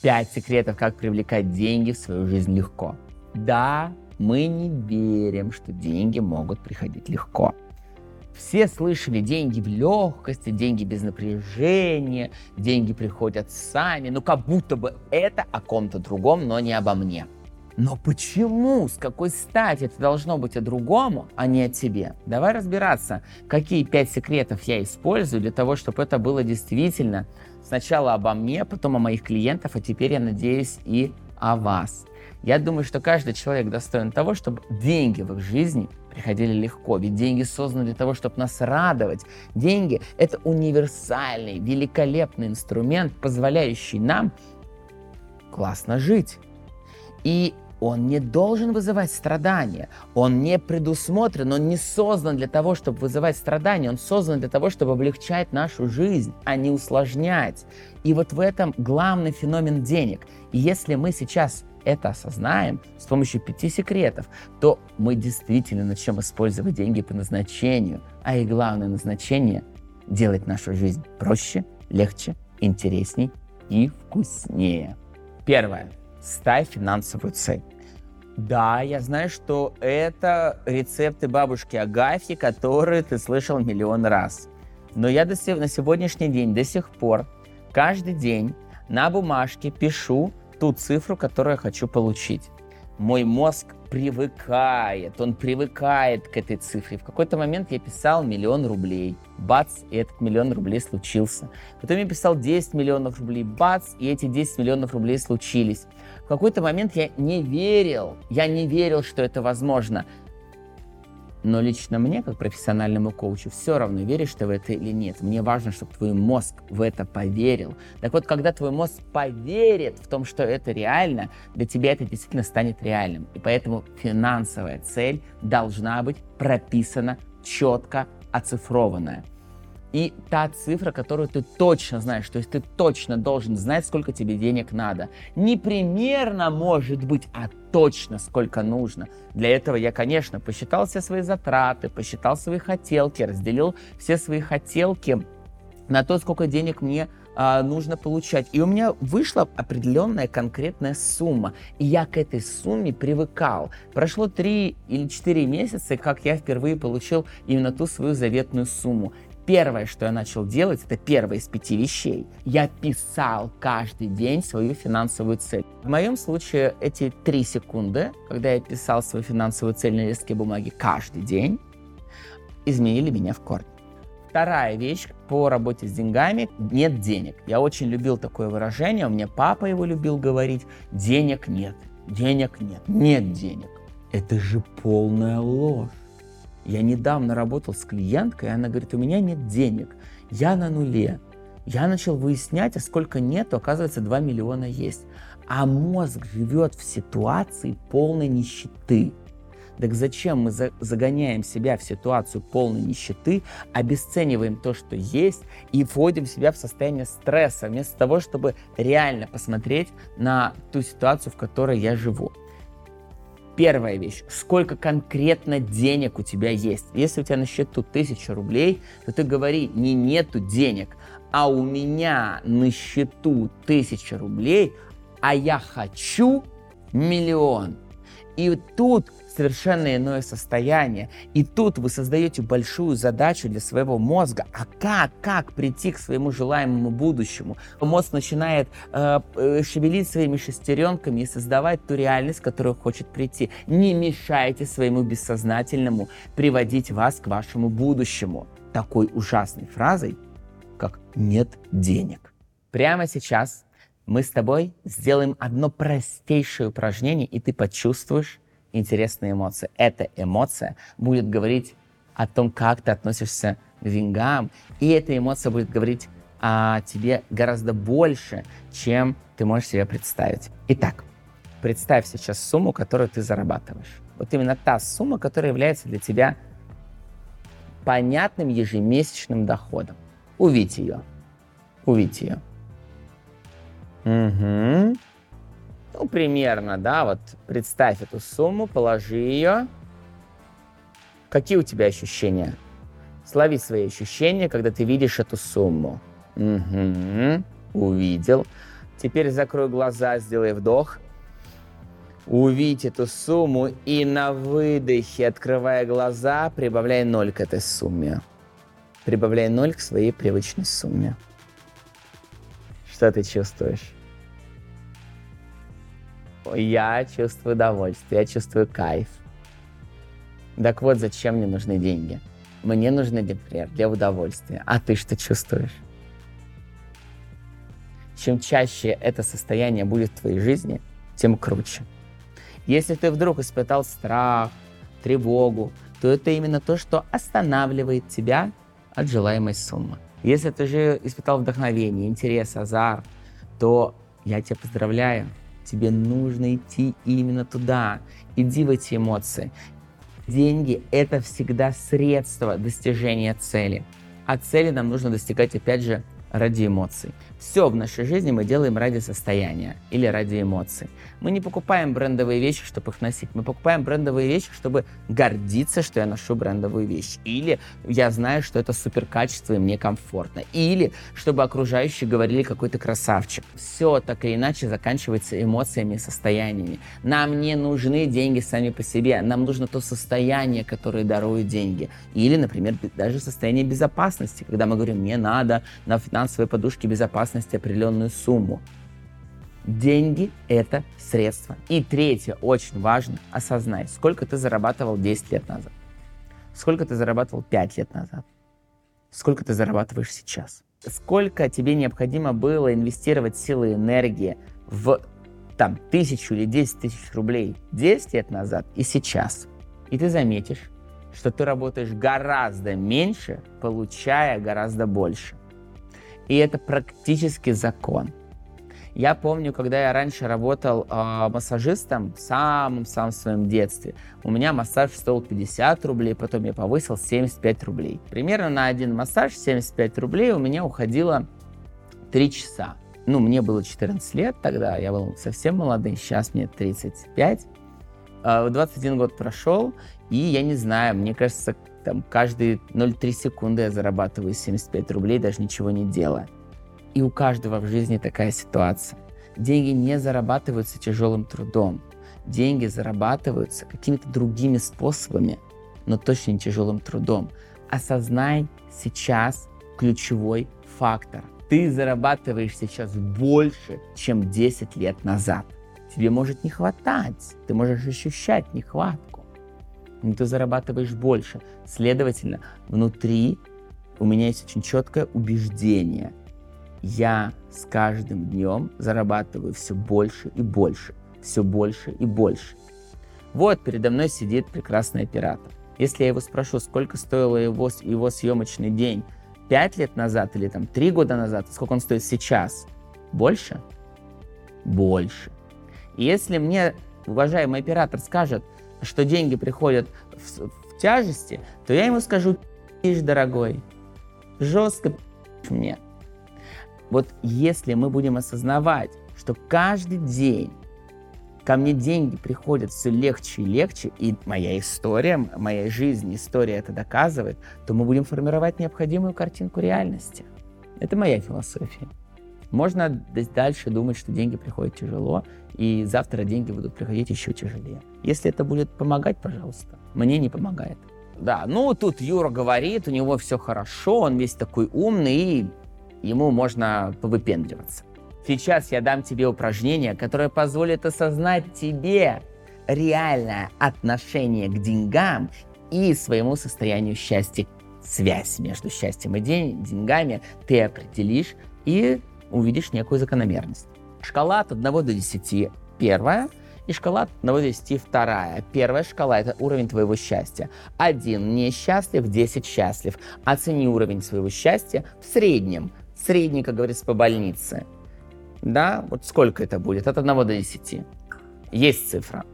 Пять секретов, как привлекать деньги в свою жизнь легко. Да, мы не верим, что деньги могут приходить легко. Все слышали деньги в легкости, деньги без напряжения, деньги приходят сами, ну как будто бы это о ком-то другом, но не обо мне. Но почему, с какой стати это должно быть о другому, а не о тебе? Давай разбираться, какие пять секретов я использую для того, чтобы это было действительно сначала обо мне, потом о моих клиентах, а теперь, я надеюсь, и о вас. Я думаю, что каждый человек достоин того, чтобы деньги в их жизни приходили легко. Ведь деньги созданы для того, чтобы нас радовать. Деньги — это универсальный, великолепный инструмент, позволяющий нам классно жить. И он не должен вызывать страдания. Он не предусмотрен, он не создан для того, чтобы вызывать страдания. Он создан для того, чтобы облегчать нашу жизнь, а не усложнять. И вот в этом главный феномен денег. И если мы сейчас это осознаем с помощью пяти секретов, то мы действительно начнем использовать деньги по назначению. А их главное назначение – делать нашу жизнь проще, легче, интересней и вкуснее. Первое. Ставь финансовую цель. Да, я знаю, что это рецепты бабушки Агафьи, которые ты слышал миллион раз. Но я до, на сегодняшний день до сих пор каждый день на бумажке пишу ту цифру, которую я хочу получить. Мой мозг привыкает, он привыкает к этой цифре. В какой-то момент я писал миллион рублей, бац, и этот миллион рублей случился. Потом я писал 10 миллионов рублей, бац, и эти 10 миллионов рублей случились. В какой-то момент я не верил, я не верил, что это возможно. Но лично мне, как профессиональному коучу, все равно, веришь ты в это или нет. Мне важно, чтобы твой мозг в это поверил. Так вот, когда твой мозг поверит в том, что это реально, для тебя это действительно станет реальным. И поэтому финансовая цель должна быть прописана четко, оцифрованная и та цифра, которую ты точно знаешь, то есть ты точно должен знать, сколько тебе денег надо. Не примерно может быть, а точно сколько нужно. Для этого я, конечно, посчитал все свои затраты, посчитал свои хотелки, разделил все свои хотелки на то, сколько денег мне а, нужно получать. И у меня вышла определенная конкретная сумма. И я к этой сумме привыкал. Прошло 3 или 4 месяца, как я впервые получил именно ту свою заветную сумму первое, что я начал делать, это первое из пяти вещей. Я писал каждый день свою финансовую цель. В моем случае эти три секунды, когда я писал свою финансовую цель на листке бумаги каждый день, изменили меня в корне. Вторая вещь по работе с деньгами – нет денег. Я очень любил такое выражение, у меня папа его любил говорить – денег нет, денег нет, нет денег. Это же полная ложь. Я недавно работал с клиенткой, и она говорит, у меня нет денег, я на нуле. Я начал выяснять, а сколько нету, оказывается, 2 миллиона есть. А мозг живет в ситуации полной нищеты. Так зачем мы загоняем себя в ситуацию полной нищеты, обесцениваем то, что есть, и вводим себя в состояние стресса, вместо того, чтобы реально посмотреть на ту ситуацию, в которой я живу. Первая вещь, сколько конкретно денег у тебя есть. Если у тебя на счету тысяча рублей, то ты говори не нету денег, а у меня на счету тысяча рублей, а я хочу миллион. И тут совершенно иное состояние. И тут вы создаете большую задачу для своего мозга. А как, как прийти к своему желаемому будущему? Мозг начинает э, э, шевелить своими шестеренками и создавать ту реальность, к которой хочет прийти. Не мешайте своему бессознательному приводить вас к вашему будущему. Такой ужасной фразой, как «нет денег». Прямо сейчас мы с тобой сделаем одно простейшее упражнение, и ты почувствуешь, интересная эмоция. Эта эмоция будет говорить о том, как ты относишься к деньгам, и эта эмоция будет говорить о тебе гораздо больше, чем ты можешь себе представить. Итак, представь сейчас сумму, которую ты зарабатываешь. Вот именно та сумма, которая является для тебя понятным ежемесячным доходом. Увидь ее. Увидь ее. Угу. Ну, примерно, да, вот представь эту сумму, положи ее. Какие у тебя ощущения? Слови свои ощущения, когда ты видишь эту сумму. Угу, увидел. Теперь закрой глаза, сделай вдох. Увидь эту сумму и на выдохе, открывая глаза, прибавляй ноль к этой сумме. Прибавляй ноль к своей привычной сумме. Что ты чувствуешь? Я чувствую удовольствие, я чувствую кайф. Так вот, зачем мне нужны деньги? Мне нужны, например, для удовольствия. А ты что чувствуешь? Чем чаще это состояние будет в твоей жизни, тем круче. Если ты вдруг испытал страх, тревогу, то это именно то, что останавливает тебя от желаемой суммы. Если ты же испытал вдохновение, интерес, азарт, то я тебя поздравляю. Тебе нужно идти именно туда. Иди в эти эмоции. Деньги – это всегда средство достижения цели. А цели нам нужно достигать, опять же, ради эмоций. Все в нашей жизни мы делаем ради состояния или ради эмоций. Мы не покупаем брендовые вещи, чтобы их носить. Мы покупаем брендовые вещи, чтобы гордиться, что я ношу брендовую вещь. Или я знаю, что это супер качество и мне комфортно. Или чтобы окружающие говорили, какой то красавчик. Все так или иначе заканчивается эмоциями и состояниями. Нам не нужны деньги сами по себе. Нам нужно то состояние, которое дарует деньги. Или, например, даже состояние безопасности, когда мы говорим, мне надо на финансовой подушке безопасности определенную сумму. Деньги – это средство. И третье, очень важно, осознай, сколько ты зарабатывал 10 лет назад, сколько ты зарабатывал 5 лет назад, сколько ты зарабатываешь сейчас. Сколько тебе необходимо было инвестировать силы и энергии в там тысячу или 10 тысяч рублей 10 лет назад и сейчас. И ты заметишь, что ты работаешь гораздо меньше, получая гораздо больше. И это практически закон. Я помню, когда я раньше работал э, массажистом в самом-самом своем детстве, у меня массаж стоил 50 рублей, потом я повысил 75 рублей. Примерно на один массаж 75 рублей у меня уходило 3 часа. Ну, мне было 14 лет тогда, я был совсем молодый, сейчас мне 35. 21 год прошел, и я не знаю, мне кажется, там каждые 0,3 секунды я зарабатываю 75 рублей, даже ничего не делая. И у каждого в жизни такая ситуация. Деньги не зарабатываются тяжелым трудом. Деньги зарабатываются какими-то другими способами, но точно не тяжелым трудом. Осознай сейчас ключевой фактор. Ты зарабатываешь сейчас больше, чем 10 лет назад. Тебе может не хватать, ты можешь ощущать нехватку, ты зарабатываешь больше. Следовательно, внутри у меня есть очень четкое убеждение – я с каждым днем зарабатываю все больше и больше, все больше и больше. Вот передо мной сидит прекрасный оператор. Если я его спрошу, сколько стоил его, его съемочный день 5 лет назад или там 3 года назад, сколько он стоит сейчас, больше? Больше. И если мне уважаемый оператор скажет, что деньги приходят в, в тяжести, то я ему скажу, пишь, дорогой, жестко мне. Вот если мы будем осознавать, что каждый день ко мне деньги приходят все легче и легче, и моя история, моя жизнь, история это доказывает, то мы будем формировать необходимую картинку реальности. Это моя философия. Можно дальше думать, что деньги приходят тяжело, и завтра деньги будут приходить еще тяжелее. Если это будет помогать, пожалуйста. Мне не помогает. Да, ну тут Юра говорит, у него все хорошо, он весь такой умный, и ему можно повыпендриваться. Сейчас я дам тебе упражнение, которое позволит осознать тебе реальное отношение к деньгам и своему состоянию счастья. Связь между счастьем и день, деньгами ты определишь и увидишь некую закономерность. Шкала от 1 до 10 первая, и шкала от 1 до 10 вторая. Первая шкала – это уровень твоего счастья. Один несчастлив, 10 счастлив. Оцени уровень своего счастья в среднем средний, как говорится, по больнице. Да, вот сколько это будет? От 1 до 10. Есть цифра.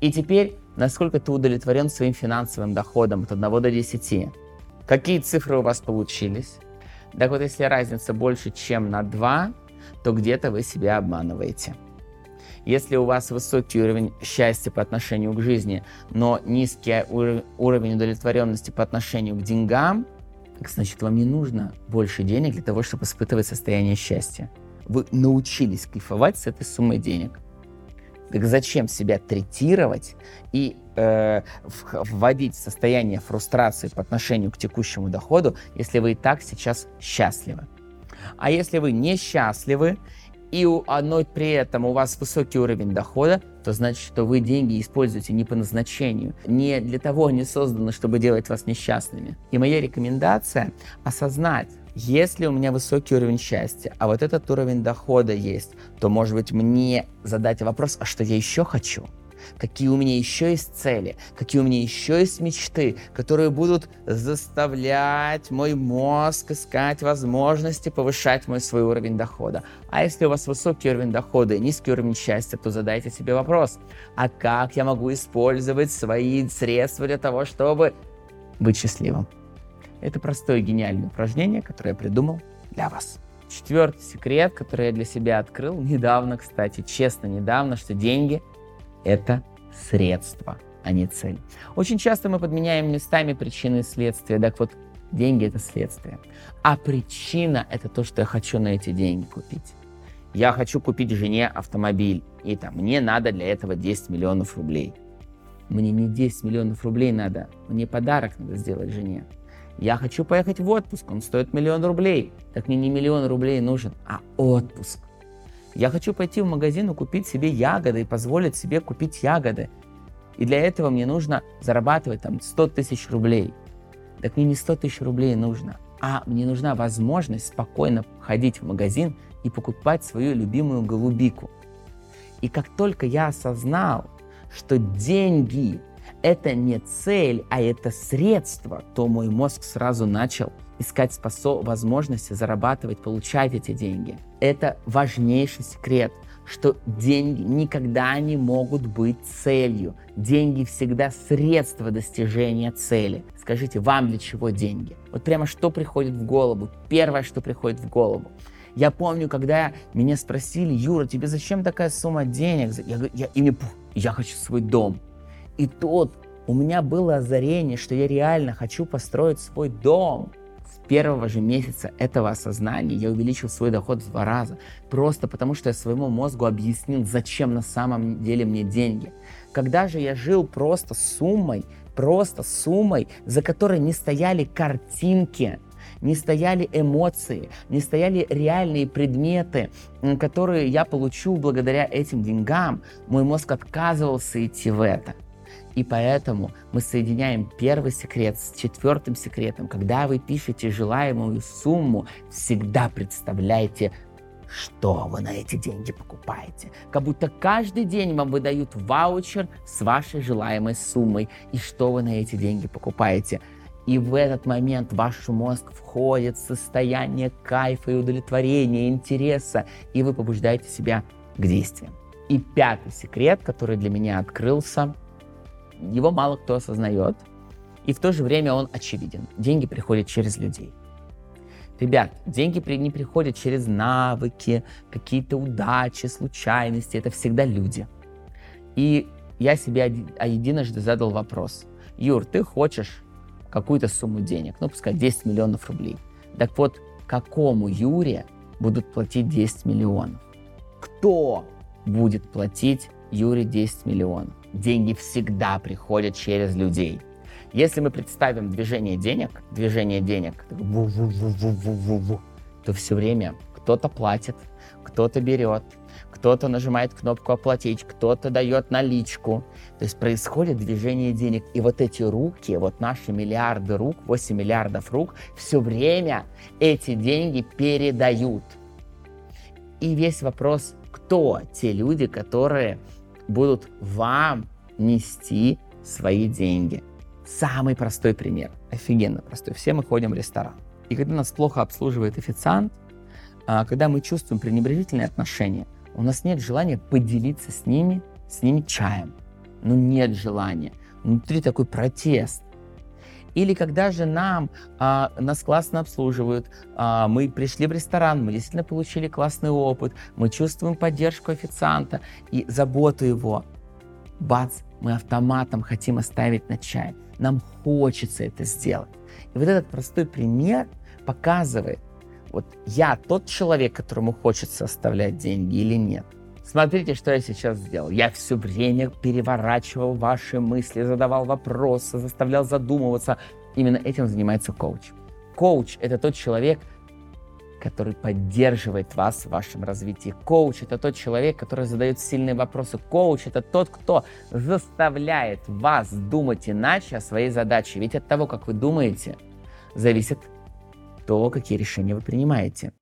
И теперь, насколько ты удовлетворен своим финансовым доходом от 1 до 10? Какие цифры у вас получились? Так вот, если разница больше, чем на 2, то где-то вы себя обманываете. Если у вас высокий уровень счастья по отношению к жизни, но низкий уровень удовлетворенности по отношению к деньгам – значит, вам не нужно больше денег для того, чтобы испытывать состояние счастья. вы научились кайфовать с этой суммой денег. Так зачем себя третировать и э, вводить в состояние фрустрации по отношению к текущему доходу, если вы и так сейчас счастливы? А если вы несчастливы и но при этом у вас высокий уровень дохода, то значит, что вы деньги используете не по назначению. Не для того они созданы, чтобы делать вас несчастными. И моя рекомендация осознать, если у меня высокий уровень счастья, а вот этот уровень дохода есть, то, может быть, мне задать вопрос, а что я еще хочу? какие у меня еще есть цели, какие у меня еще есть мечты, которые будут заставлять мой мозг искать возможности повышать мой свой уровень дохода. А если у вас высокий уровень дохода и низкий уровень счастья, то задайте себе вопрос, а как я могу использовать свои средства для того, чтобы быть счастливым? Это простое гениальное упражнение, которое я придумал для вас. Четвертый секрет, который я для себя открыл недавно, кстати, честно недавно, что деньги это средство, а не цель. Очень часто мы подменяем местами причины и следствия. Так вот, деньги это следствие. А причина это то, что я хочу на эти деньги купить. Я хочу купить жене автомобиль, и там мне надо для этого 10 миллионов рублей. Мне не 10 миллионов рублей надо, мне подарок надо сделать жене. Я хочу поехать в отпуск, он стоит миллион рублей. Так мне не миллион рублей нужен, а отпуск. Я хочу пойти в магазин и купить себе ягоды и позволить себе купить ягоды. И для этого мне нужно зарабатывать там 100 тысяч рублей. Так мне не 100 тысяч рублей нужно, а мне нужна возможность спокойно ходить в магазин и покупать свою любимую голубику. И как только я осознал, что деньги – это не цель, а это средство, то мой мозг сразу начал искать способ, возможности зарабатывать, получать эти деньги. Это важнейший секрет, что деньги никогда не могут быть целью. Деньги всегда средство достижения цели. Скажите, вам для чего деньги? Вот прямо что приходит в голову? Первое, что приходит в голову. Я помню, когда меня спросили, Юра, тебе зачем такая сумма денег? Я, я, и мне, я хочу свой дом. И тут у меня было озарение, что я реально хочу построить свой дом первого же месяца этого осознания я увеличил свой доход в два раза. Просто потому, что я своему мозгу объяснил, зачем на самом деле мне деньги. Когда же я жил просто суммой, просто суммой, за которой не стояли картинки, не стояли эмоции, не стояли реальные предметы, которые я получу благодаря этим деньгам, мой мозг отказывался идти в это. И поэтому мы соединяем первый секрет с четвертым секретом. Когда вы пишете желаемую сумму, всегда представляйте, что вы на эти деньги покупаете. Как будто каждый день вам выдают ваучер с вашей желаемой суммой. И что вы на эти деньги покупаете. И в этот момент ваш мозг входит в состояние кайфа и удовлетворения, интереса, и вы побуждаете себя к действиям. И пятый секрет, который для меня открылся – его мало кто осознает, и в то же время он очевиден. Деньги приходят через людей. Ребят, деньги не приходят через навыки, какие-то удачи, случайности. Это всегда люди. И я себе единожды задал вопрос. Юр, ты хочешь какую-то сумму денег, ну, пускай 10 миллионов рублей. Так вот, какому Юре будут платить 10 миллионов? Кто будет платить Юре 10 миллионов? Деньги всегда приходят через людей. Если мы представим движение денег, движение денег, то все время кто-то платит, кто-то берет, кто-то нажимает кнопку «Оплатить», кто-то дает наличку. То есть происходит движение денег. И вот эти руки, вот наши миллиарды рук, 8 миллиардов рук, все время эти деньги передают. И весь вопрос, кто те люди, которые будут вам нести свои деньги. Самый простой пример, офигенно простой. Все мы ходим в ресторан. И когда нас плохо обслуживает официант, а, когда мы чувствуем пренебрежительные отношения, у нас нет желания поделиться с ними, с ними чаем. Ну нет желания. Внутри такой протест. Или когда же нам, а, нас классно обслуживают, а, мы пришли в ресторан, мы действительно получили классный опыт, мы чувствуем поддержку официанта и заботу его. Бац, мы автоматом хотим оставить на чай. Нам хочется это сделать. И вот этот простой пример показывает, вот я тот человек, которому хочется оставлять деньги или нет. Смотрите, что я сейчас сделал. Я все время переворачивал ваши мысли, задавал вопросы, заставлял задумываться. Именно этим занимается коуч. Коуч — это тот человек, который поддерживает вас в вашем развитии. Коуч — это тот человек, который задает сильные вопросы. Коуч — это тот, кто заставляет вас думать иначе о своей задаче. Ведь от того, как вы думаете, зависит то, какие решения вы принимаете.